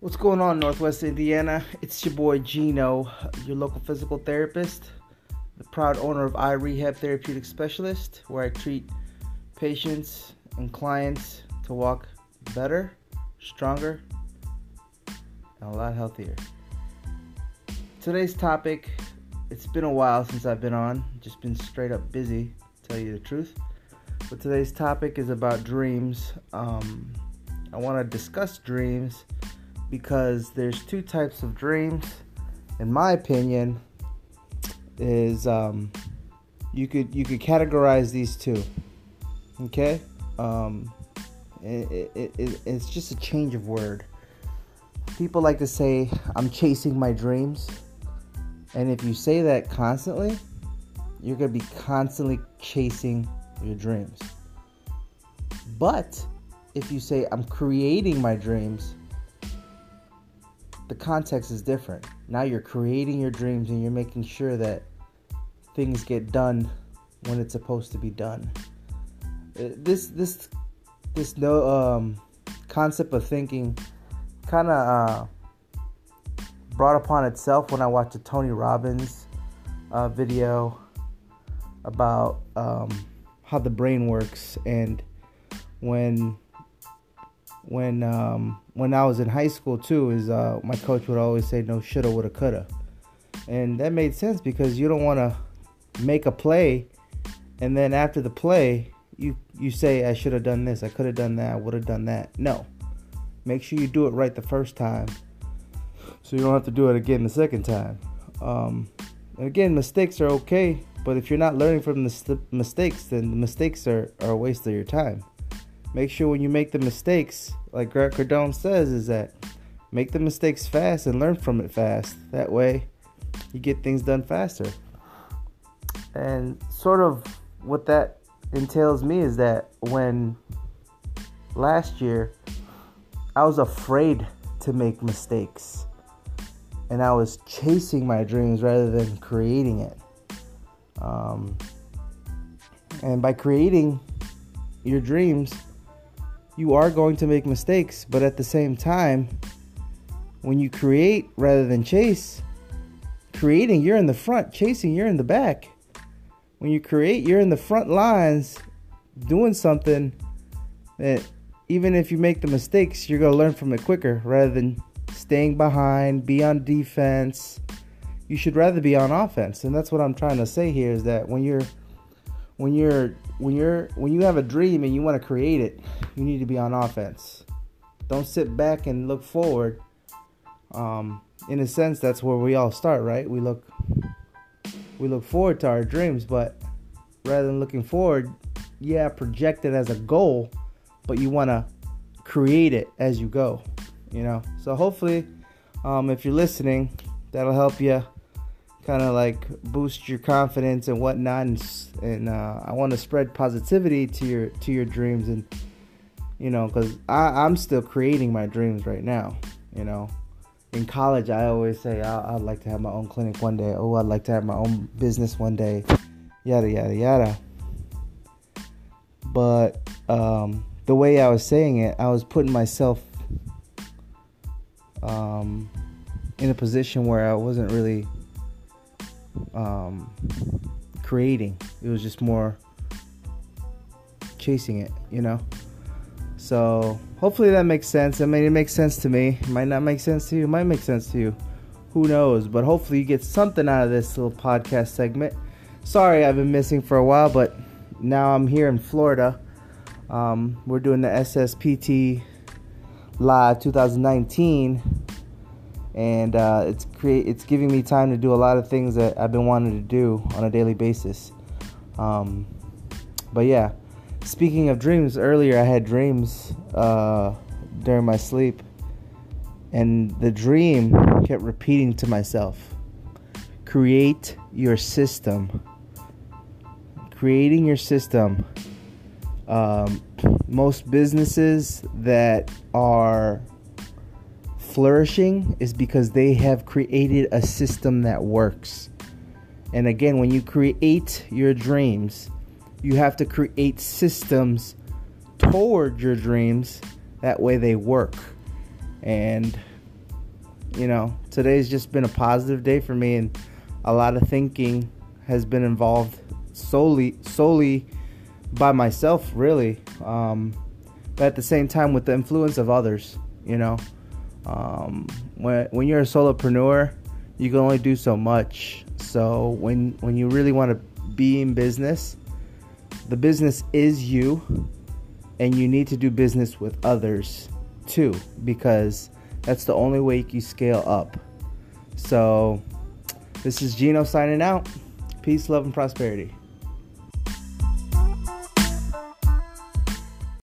What's going on, Northwest Indiana? It's your boy Gino, your local physical therapist, the proud owner of iRehab Therapeutic Specialist, where I treat patients and clients to walk better, stronger, and a lot healthier. Today's topic, it's been a while since I've been on, just been straight up busy, tell you the truth. But today's topic is about dreams. Um, I want to discuss dreams because there's two types of dreams. In my opinion, is um, you could you could categorize these two. Okay, um, it, it, it, it's just a change of word. People like to say I'm chasing my dreams, and if you say that constantly, you're gonna be constantly chasing your dreams. But if you say I'm creating my dreams, the context is different. Now you're creating your dreams and you're making sure that things get done when it's supposed to be done. Uh, this this this no um, concept of thinking kind of uh, brought upon itself when I watched a Tony Robbins uh, video about um, how the brain works and when when um, when I was in high school too is uh, my coach would always say no shoulda woulda coulda, and that made sense because you don't want to make a play, and then after the play you you say I should have done this, I could have done that, I would have done that. No, make sure you do it right the first time, so you don't have to do it again the second time. Um, again, mistakes are okay, but if you're not learning from the st- mistakes, then the mistakes are, are a waste of your time make sure when you make the mistakes, like Grant Cardone says, is that make the mistakes fast and learn from it fast. That way, you get things done faster. And sort of what that entails me is that when last year I was afraid to make mistakes and I was chasing my dreams rather than creating it. Um, and by creating your dreams, you are going to make mistakes, but at the same time, when you create rather than chase, creating, you're in the front, chasing, you're in the back. When you create, you're in the front lines doing something that even if you make the mistakes, you're going to learn from it quicker rather than staying behind, be on defense. You should rather be on offense. And that's what I'm trying to say here is that when you're when you're when you're when you have a dream and you want to create it, you need to be on offense. Don't sit back and look forward. Um, in a sense, that's where we all start, right? We look we look forward to our dreams, but rather than looking forward, yeah, project it as a goal, but you want to create it as you go, you know. So hopefully, um, if you're listening, that'll help you kind of like boost your confidence and whatnot. And, and uh, I want to spread positivity to your to your dreams, and you know, because I'm still creating my dreams right now. You know, in college, I always say I, would like to have my own clinic one day. Oh, I'd like to have my own business one day. Yada yada yada. But um, the way I was saying it, I was putting myself um, in a position where I wasn't really um, creating. It was just more chasing it, you know. So hopefully that makes sense. I mean, it makes sense to me. It might not make sense to you. It might make sense to you. Who knows? But hopefully you get something out of this little podcast segment. Sorry, I've been missing for a while, but now I'm here in Florida. Um, we're doing the SSPT Live 2019 and uh, it's create it's giving me time to do a lot of things that I've been wanting to do on a daily basis. Um, but yeah, speaking of dreams, earlier I had dreams uh, during my sleep, and the dream kept repeating to myself: "Create your system." Creating your system. Um, most businesses that are flourishing is because they have created a system that works. And again, when you create your dreams, you have to create systems toward your dreams. That way they work. And you know, today's just been a positive day for me, and a lot of thinking has been involved solely solely by myself, really. Um, but at the same time, with the influence of others, you know, um, when when you're a solopreneur, you can only do so much. So when when you really want to be in business, the business is you, and you need to do business with others too, because that's the only way you scale up. So, this is Gino signing out. Peace, love, and prosperity.